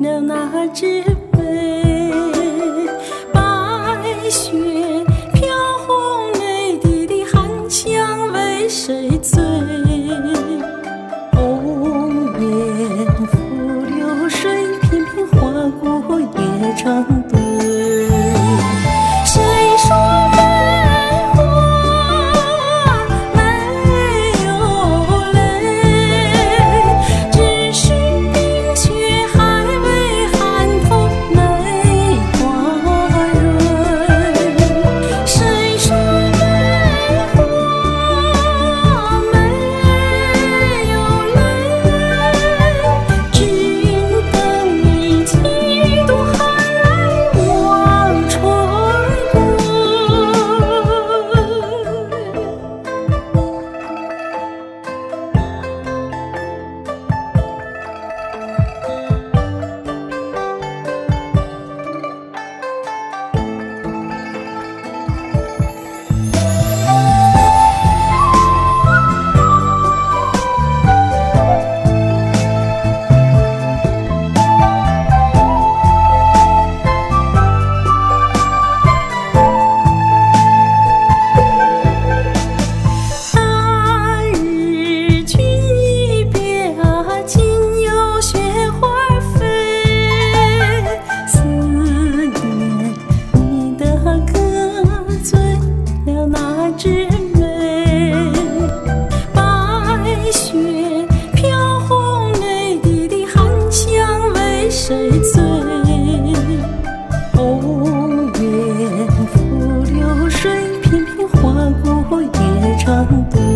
了那只杯。白雪飘红，泪滴的寒香为谁醉？红颜付流水，片片划过夜窗。红颜付流水，片片花过夜长。